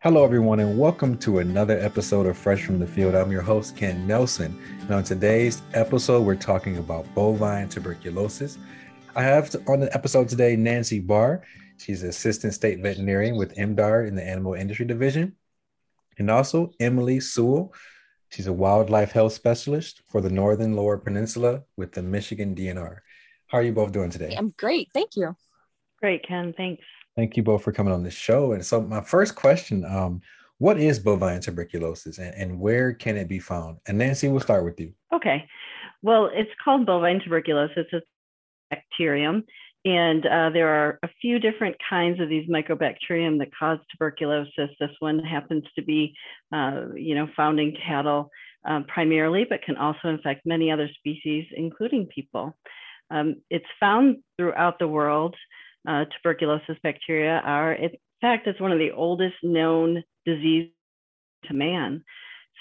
Hello, everyone, and welcome to another episode of Fresh from the Field. I'm your host, Ken Nelson. And on today's episode, we're talking about bovine tuberculosis. I have on the episode today Nancy Barr. She's an assistant state veterinarian with MDAR in the animal industry division. And also Emily Sewell. She's a wildlife health specialist for the Northern Lower Peninsula with the Michigan DNR. How are you both doing today? I'm great. Thank you. Great, Ken. Thanks. Thank you both for coming on the show. And so, my first question um, what is bovine tuberculosis and, and where can it be found? And Nancy, we'll start with you. Okay. Well, it's called bovine tuberculosis. It's a bacterium. And uh, there are a few different kinds of these mycobacterium that cause tuberculosis. This one happens to be, uh, you know, found in cattle um, primarily, but can also infect many other species, including people. Um, it's found throughout the world uh, tuberculosis bacteria are. In fact, it's one of the oldest known disease to man.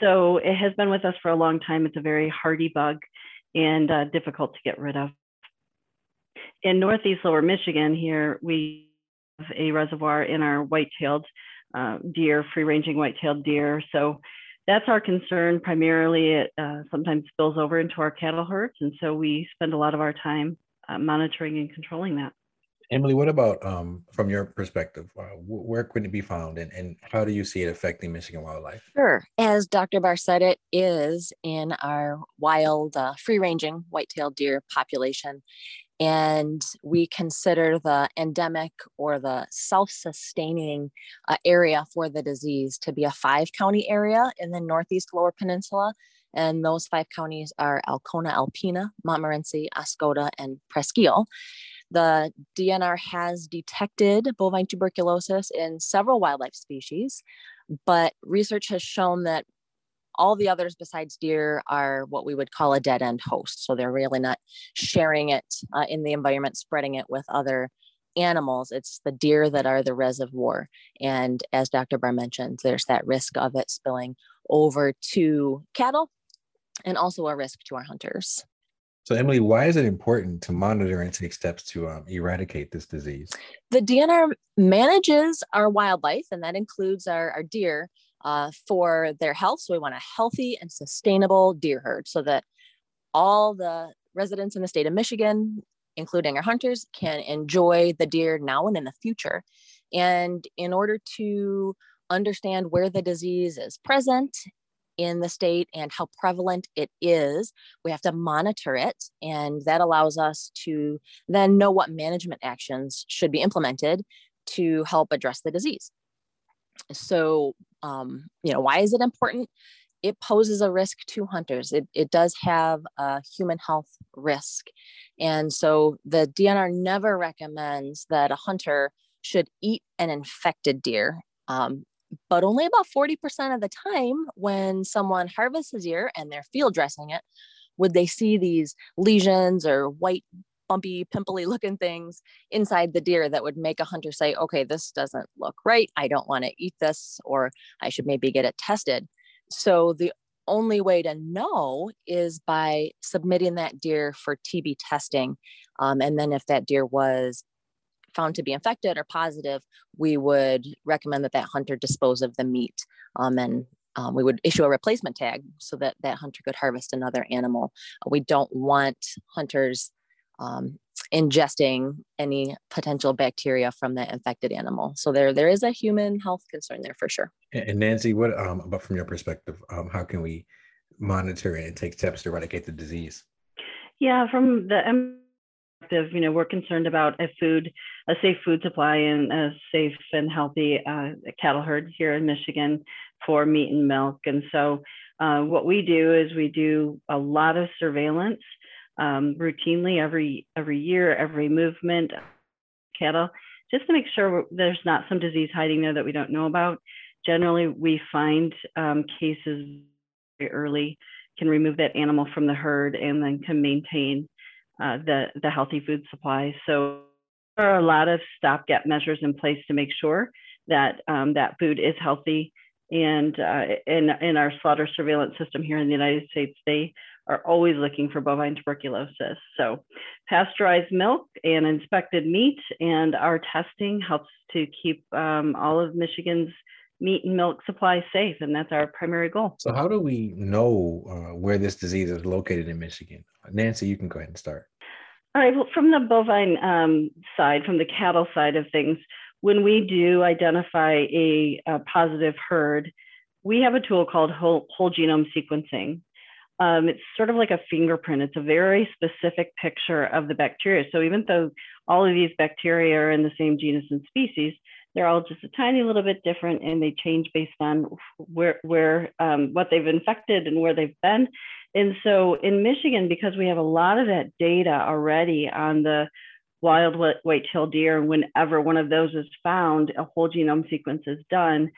So it has been with us for a long time. It's a very hardy bug and uh, difficult to get rid of. In Northeast Lower Michigan, here we have a reservoir in our white-tailed uh, deer, free-ranging white-tailed deer. So that's our concern primarily. It uh, sometimes spills over into our cattle herds, and so we spend a lot of our time uh, monitoring and controlling that. Emily, what about um, from your perspective? Uh, where could it be found and, and how do you see it affecting Michigan wildlife? Sure. As Dr. Barr said, it is in our wild, uh, free ranging white-tailed deer population. And we consider the endemic or the self sustaining uh, area for the disease to be a five county area in the Northeast Lower Peninsula. And those five counties are Alcona, Alpena, Montmorency, Oscoda, and Presque Isle. The DNR has detected bovine tuberculosis in several wildlife species, but research has shown that all the others besides deer are what we would call a dead end host. So they're really not sharing it uh, in the environment, spreading it with other animals. It's the deer that are the reservoir. And as Dr. Barr mentioned, there's that risk of it spilling over to cattle and also a risk to our hunters. So, Emily, why is it important to monitor and take steps to um, eradicate this disease? The DNR manages our wildlife, and that includes our, our deer uh, for their health. So, we want a healthy and sustainable deer herd so that all the residents in the state of Michigan, including our hunters, can enjoy the deer now and in the future. And in order to understand where the disease is present in the state and how prevalent it is. We have to monitor it, and that allows us to then know what management actions should be implemented to help address the disease. So, um, you know, why is it important? It poses a risk to hunters. It, it does have a human health risk. And so the DNR never recommends that a hunter should eat an infected deer. Um, but only about 40% of the time when someone harvests a deer and they're field dressing it would they see these lesions or white bumpy pimply looking things inside the deer that would make a hunter say okay this doesn't look right. I don't want to eat this or i should maybe get it tested. So the only way to know is by submitting that deer for tb testing um, and then if that deer was found to be infected or positive, we would recommend that that hunter dispose of the meat um, and um, we would issue a replacement tag so that that hunter could harvest another animal. We don't want hunters um, ingesting any potential bacteria from that infected animal. So there, there is a human health concern there for sure. And Nancy, what um, about from your perspective, um, how can we monitor and take steps to eradicate the disease? Yeah, from the you know, we're concerned about a food, a safe food supply and a safe and healthy uh, cattle herd here in Michigan for meat and milk. And so uh, what we do is we do a lot of surveillance um, routinely every every year, every movement cattle, just to make sure there's not some disease hiding there that we don't know about. Generally, we find um, cases very early, can remove that animal from the herd, and then can maintain uh, the, the healthy food supply. So there are a lot of stopgap measures in place to make sure that um, that food is healthy. And uh, in, in our slaughter surveillance system here in the United States, they are always looking for bovine tuberculosis. So pasteurized milk and inspected meat and our testing helps to keep um, all of Michigan's meat and milk supply safe, and that's our primary goal. So, how do we know uh, where this disease is located in Michigan? Nancy, you can go ahead and start. All right. Well, from the bovine um, side, from the cattle side of things, when we do identify a, a positive herd, we have a tool called whole, whole genome sequencing. Um, it's sort of like a fingerprint. It's a very specific picture of the bacteria. So even though all of these bacteria are in the same genus and species, they're all just a tiny little bit different and they change based on where, where um, what they've infected and where they've been. And so in Michigan, because we have a lot of that data already on the wild white-tailed deer, and whenever one of those is found, a whole genome sequence is done,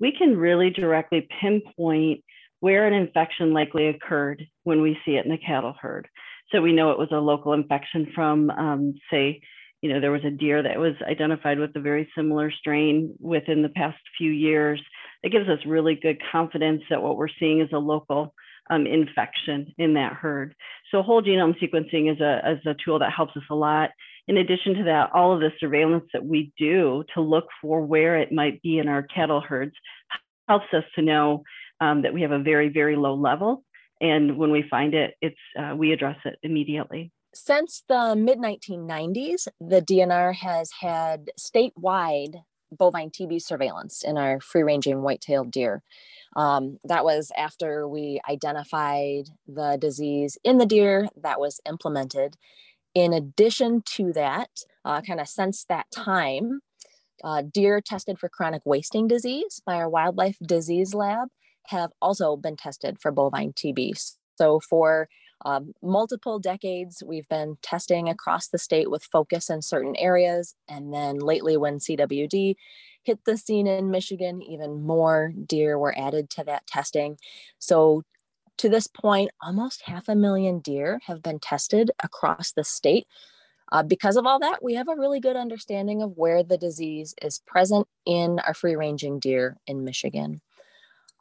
we can really directly pinpoint where an infection likely occurred when we see it in the cattle herd. So we know it was a local infection from, um, say, you know, there was a deer that was identified with a very similar strain within the past few years. It gives us really good confidence that what we're seeing is a local um, infection in that herd. So whole genome sequencing is a, is a tool that helps us a lot. In addition to that, all of the surveillance that we do to look for where it might be in our cattle herds helps us to know um, that we have a very, very low level. And when we find it, it's uh, we address it immediately. Since the mid 1990s, the DNR has had statewide bovine TB surveillance in our free ranging white tailed deer. Um, that was after we identified the disease in the deer that was implemented. In addition to that, uh, kind of since that time, uh, deer tested for chronic wasting disease by our wildlife disease lab have also been tested for bovine TB. So for um, multiple decades, we've been testing across the state with focus in certain areas. And then lately, when CWD hit the scene in Michigan, even more deer were added to that testing. So to this point, almost half a million deer have been tested across the state. Uh, because of all that, we have a really good understanding of where the disease is present in our free ranging deer in Michigan.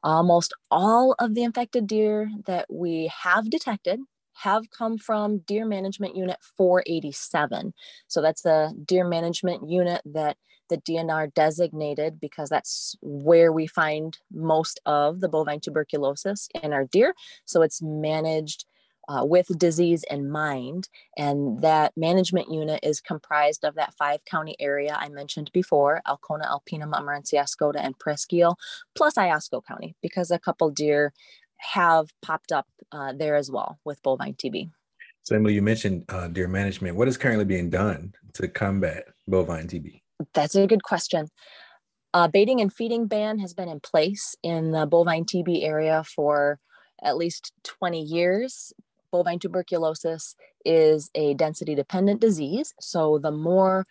Almost all of the infected deer that we have detected have come from Deer Management Unit 487. So that's a deer management unit that the DNR designated because that's where we find most of the bovine tuberculosis in our deer. So it's managed uh, with disease in mind. And that management unit is comprised of that five county area I mentioned before Alcona, Alpena, Montmorency, Oscoda, and Presque plus Iosco County, because a couple deer have popped up uh, there as well with bovine TB. So, Emily, you mentioned uh, deer management. What is currently being done to combat bovine TB? That's a good question. Uh, baiting and feeding ban has been in place in the bovine TB area for at least 20 years. Bovine tuberculosis is a density dependent disease. So, the more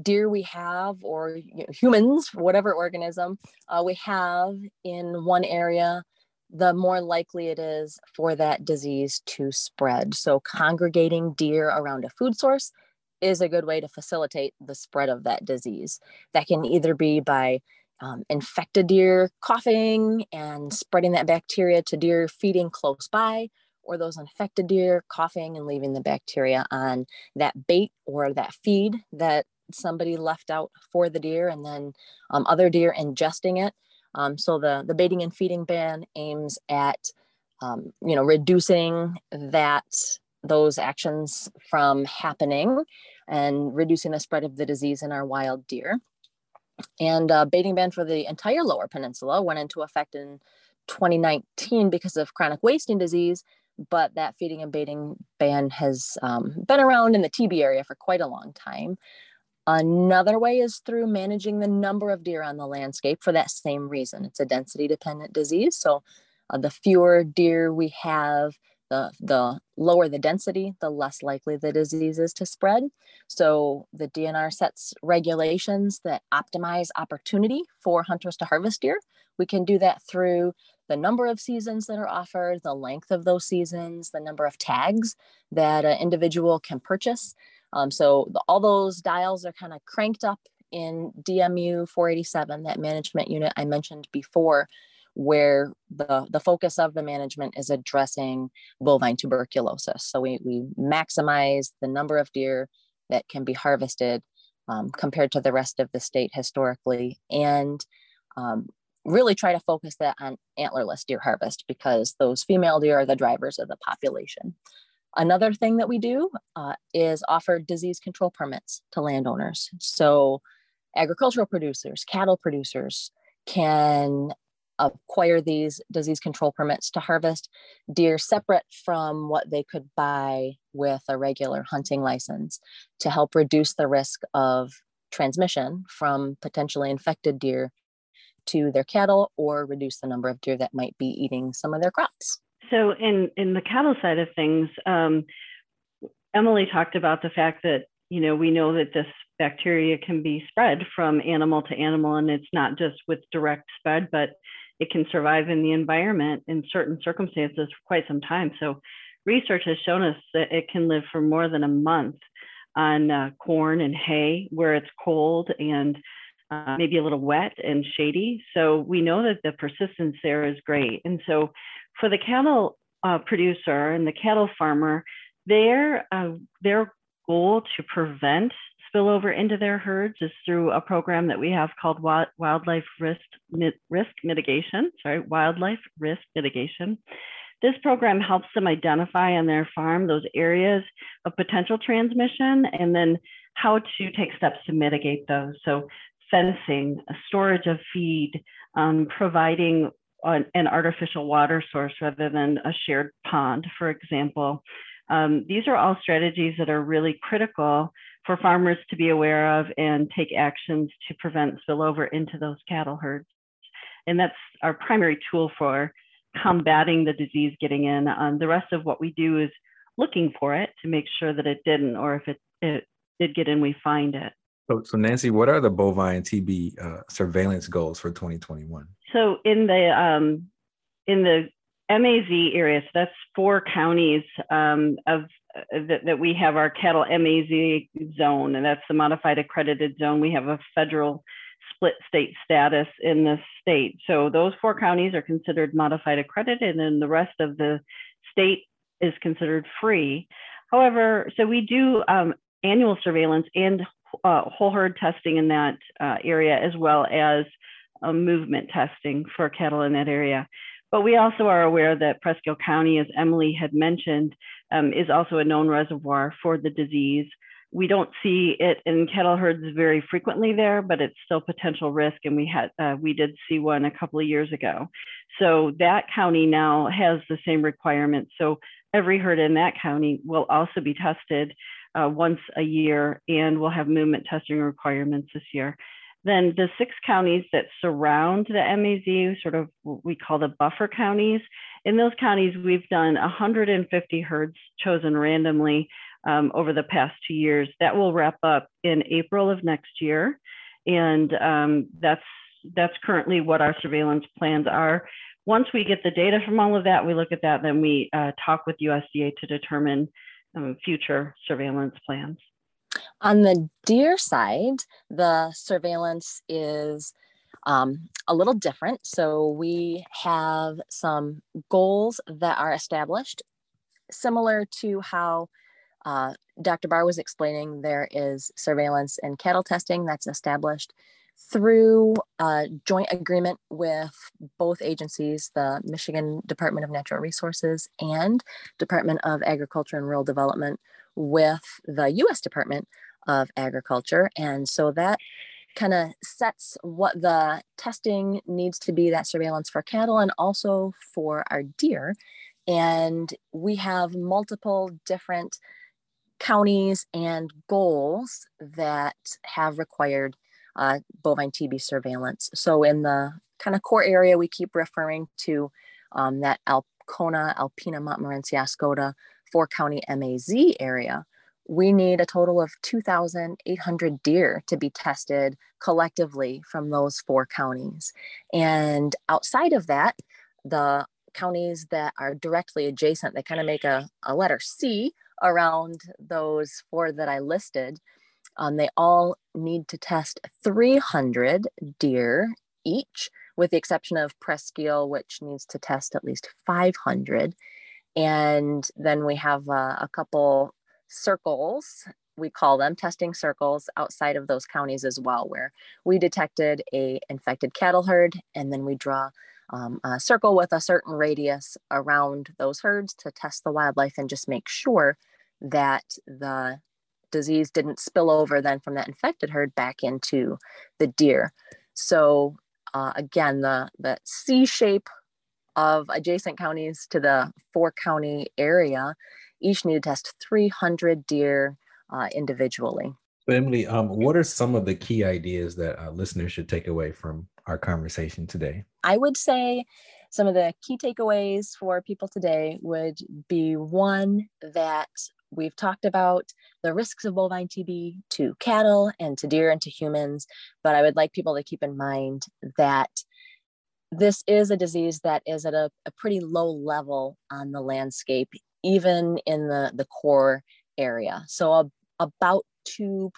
deer we have, or you know, humans, whatever organism uh, we have in one area, the more likely it is for that disease to spread. So, congregating deer around a food source is a good way to facilitate the spread of that disease. That can either be by um, infected deer coughing and spreading that bacteria to deer feeding close by, or those infected deer coughing and leaving the bacteria on that bait or that feed that somebody left out for the deer, and then um, other deer ingesting it um, so the, the baiting and feeding ban aims at, um, you know, reducing that those actions from happening and reducing the spread of the disease in our wild deer. And uh, baiting ban for the entire lower peninsula went into effect in 2019 because of chronic wasting disease, but that feeding and baiting ban has um, been around in the TB area for quite a long time. Another way is through managing the number of deer on the landscape for that same reason. It's a density dependent disease. So uh, the fewer deer we have, the, the lower the density, the less likely the disease is to spread. So the DNR sets regulations that optimize opportunity for hunters to harvest deer. We can do that through the number of seasons that are offered, the length of those seasons, the number of tags that an individual can purchase. Um, so the, all those dials are kind of cranked up in DMU 487, that management unit I mentioned before, where the, the focus of the management is addressing bovine tuberculosis. So we, we maximize the number of deer that can be harvested um, compared to the rest of the state historically. And um, really try to focus that on antlerless deer harvest because those female deer are the drivers of the population. Another thing that we do uh, is offer disease control permits to landowners. So agricultural producers, cattle producers can acquire these disease control permits to harvest deer separate from what they could buy with a regular hunting license to help reduce the risk of transmission from potentially infected deer to their cattle or reduce the number of deer that might be eating some of their crops. So, in in the cattle side of things, um, Emily talked about the fact that you know we know that this bacteria can be spread from animal to animal, and it's not just with direct spread, but it can survive in the environment in certain circumstances for quite some time. So, research has shown us that it can live for more than a month on uh, corn and hay where it's cold and uh, maybe a little wet and shady. So we know that the persistence there is great. And so for the cattle uh, producer and the cattle farmer, their uh, their goal to prevent spillover into their herds is through a program that we have called wildlife risk risk mitigation. Sorry, wildlife risk mitigation. This program helps them identify on their farm those areas of potential transmission and then how to take steps to mitigate those. So fencing, storage of feed, um, providing an, an, artificial water source rather than a shared pond, for example. Um, these are all strategies that are really critical for farmers to be aware of and take actions to prevent spillover into those cattle herds. And that's our primary tool for combating the disease getting in. Um, the rest of what we do is looking for it to make sure that it didn't, or if it, it did get in, we find it. So, so Nancy, what are the bovine TB uh, surveillance goals for 2021? So in the um, in the MAZ area, so that's four counties um, of that, that, we have our cattle MAZ zone, and that's the modified accredited zone. We have a federal split state status in the state. So those four counties are considered modified accredited, and the rest of the state is considered free. However, so we do um, annual surveillance and uh, whole herd testing in that uh, area, as well as um, movement testing for cattle in that area. But we also are aware that Presque County, as Emily had mentioned, um, is also a known reservoir for the disease. We don't see it in cattle herds very frequently there, but it's still potential risk. And we had uh, we did see one a couple of years ago. So that county now has the same requirements. So every herd in that county will also be tested uh, once a year, and we'll have movement testing requirements this year. Then the six counties that surround the MAZ, sort of what we call the buffer counties, in those counties, we've done 150 herds chosen randomly um, over the past two years. That will wrap up in April of next year. And um, that's, that's currently what our surveillance plans are. Once we get the data from all of that, we look at that, then we uh, talk with USDA to determine um, future surveillance plans. On the deer side, the surveillance is um, a little different. So we have some goals that are established, similar to how uh, Dr. Barr was explaining. There is surveillance and cattle testing that's established through a joint agreement with both agencies, the Michigan Department of Natural Resources and Department of Agriculture and Rural Development with the US Department of Agriculture. And so that kind of sets what the testing needs to be that surveillance for cattle and also for our deer. And we have multiple different counties and goals that have required uh, bovine TB surveillance. So in the kind of core area, we keep referring to um, that Alcona, Alpena, Montmorency, Oscoda, four county MAZ area. We need a total of 2,800 deer to be tested collectively from those four counties. And outside of that, the counties that are directly adjacent, they kind of make a, a letter C around those four that I listed. Um, they all need to test 300 deer each, with the exception of Presque Isle, which needs to test at least 500. And then we have uh, a couple circles we call them testing circles outside of those counties as well, where we detected a infected cattle herd, and then we draw um, a circle with a certain radius around those herds to test the wildlife and just make sure that the disease didn't spill over then from that infected herd back into the deer. So uh, again, the the C shape of adjacent counties to the four county area each need to test 300 deer uh, individually. But Emily, um, what are some of the key ideas that uh, listeners should take away from our conversation today? I would say some of the key takeaways for people today would be one that we've talked about the risks of bovine TB to cattle and to deer and to humans, but I would like people to keep in mind that this is a disease that is at a, a pretty low level on the landscape, even in the, the core area. So a, about 2%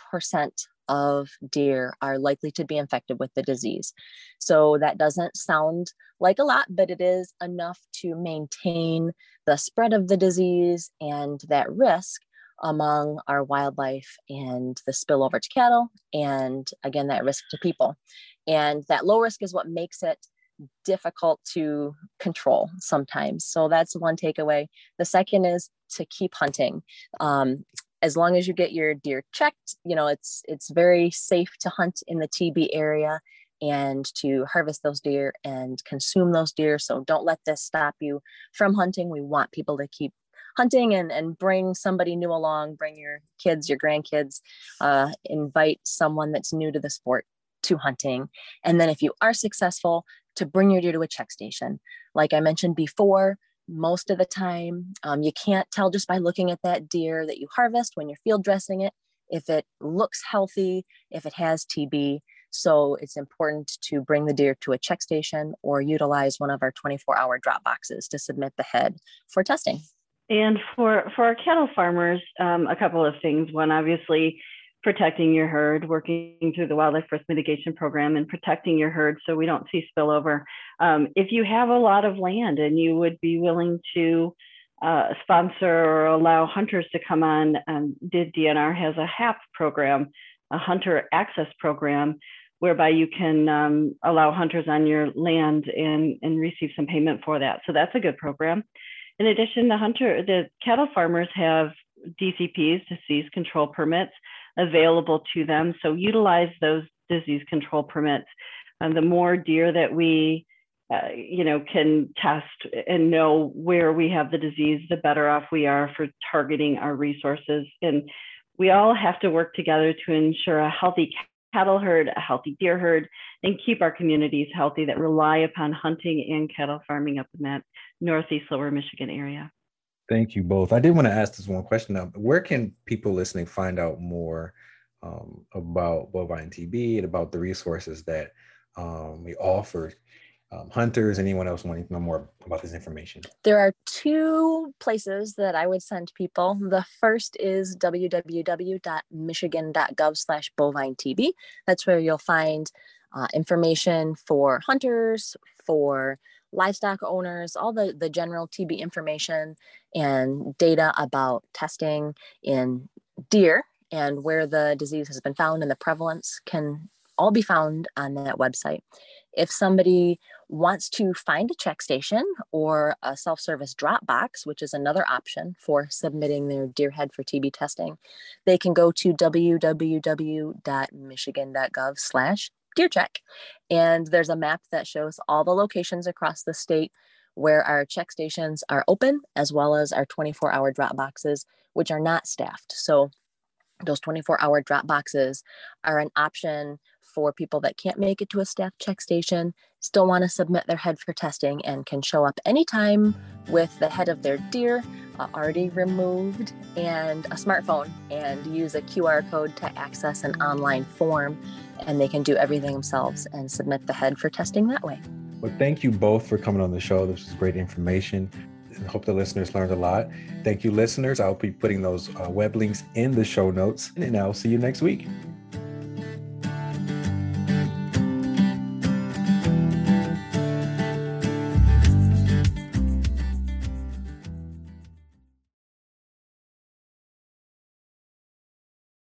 of deer are likely to be infected with the disease. So that doesn't sound like a lot, but it is enough to maintain the spread of the disease and that risk among our wildlife and the spillover to cattle, and again, that risk to people. And that low risk is what makes it difficult to control sometimes. So that's one takeaway. The second is to keep hunting. Um, as long as you get your deer checked, you know, it's it's very safe to hunt in the TB area and to harvest those deer and consume those deer. So don't let this stop you from hunting. We want people to keep hunting and, and bring somebody new along, bring your kids, your grandkids, uh, invite someone that's new to the sport to hunting. And then if you are successful, to bring your deer to a check station. Like I mentioned before, most of the time, um, you can't tell just by looking at that deer that you harvest when you're field dressing it if it looks healthy, if it has TB. So it's important to bring the deer to a check station or utilize one of our 24 hour drop boxes to submit the head for testing. And for, for our cattle farmers, um, a couple of things. One, obviously, protecting your herd, working through the wildlife risk mitigation program and protecting your herd so we don't see spillover. Um, if you have a lot of land and you would be willing to uh, sponsor or allow hunters to come on, um, DID DNR has a HAP program, a hunter access program, whereby you can um, allow hunters on your land and, and receive some payment for that. So that's a good program. In addition, the hunter, the cattle farmers have DCPs, disease control permits available to them. So utilize those disease control permits. And the more deer that we, uh, you know, can test and know where we have the disease, the better off we are for targeting our resources. And we all have to work together to ensure a healthy cattle herd, a healthy deer herd, and keep our communities healthy that rely upon hunting and cattle farming up in that northeast lower Michigan area. Thank you both. I did want to ask this one question now. Where can people listening find out more um, about bovine TB and about the resources that um, we offer um, hunters, anyone else wanting to know more about this information? There are two places that I would send people. The first is www.michigan.gov slash bovine TB. That's where you'll find uh, information for hunters, for livestock owners, all the, the general TB information and data about testing in deer and where the disease has been found and the prevalence can all be found on that website. If somebody wants to find a check station or a self-service drop box, which is another option for submitting their deer head for TB testing, they can go to www.michigan.gov slash deer check. And there's a map that shows all the locations across the state where our check stations are open, as well as our 24 hour drop boxes, which are not staffed. So those 24 hour drop boxes are an option for people that can't make it to a staff check station, still want to submit their head for testing, and can show up anytime with the head of their deer uh, already removed and a smartphone and use a QR code to access an online form. And they can do everything themselves and submit the head for testing that way. Well, thank you both for coming on the show. This was great information. I hope the listeners learned a lot. Thank you, listeners. I'll be putting those uh, web links in the show notes, and I'll see you next week.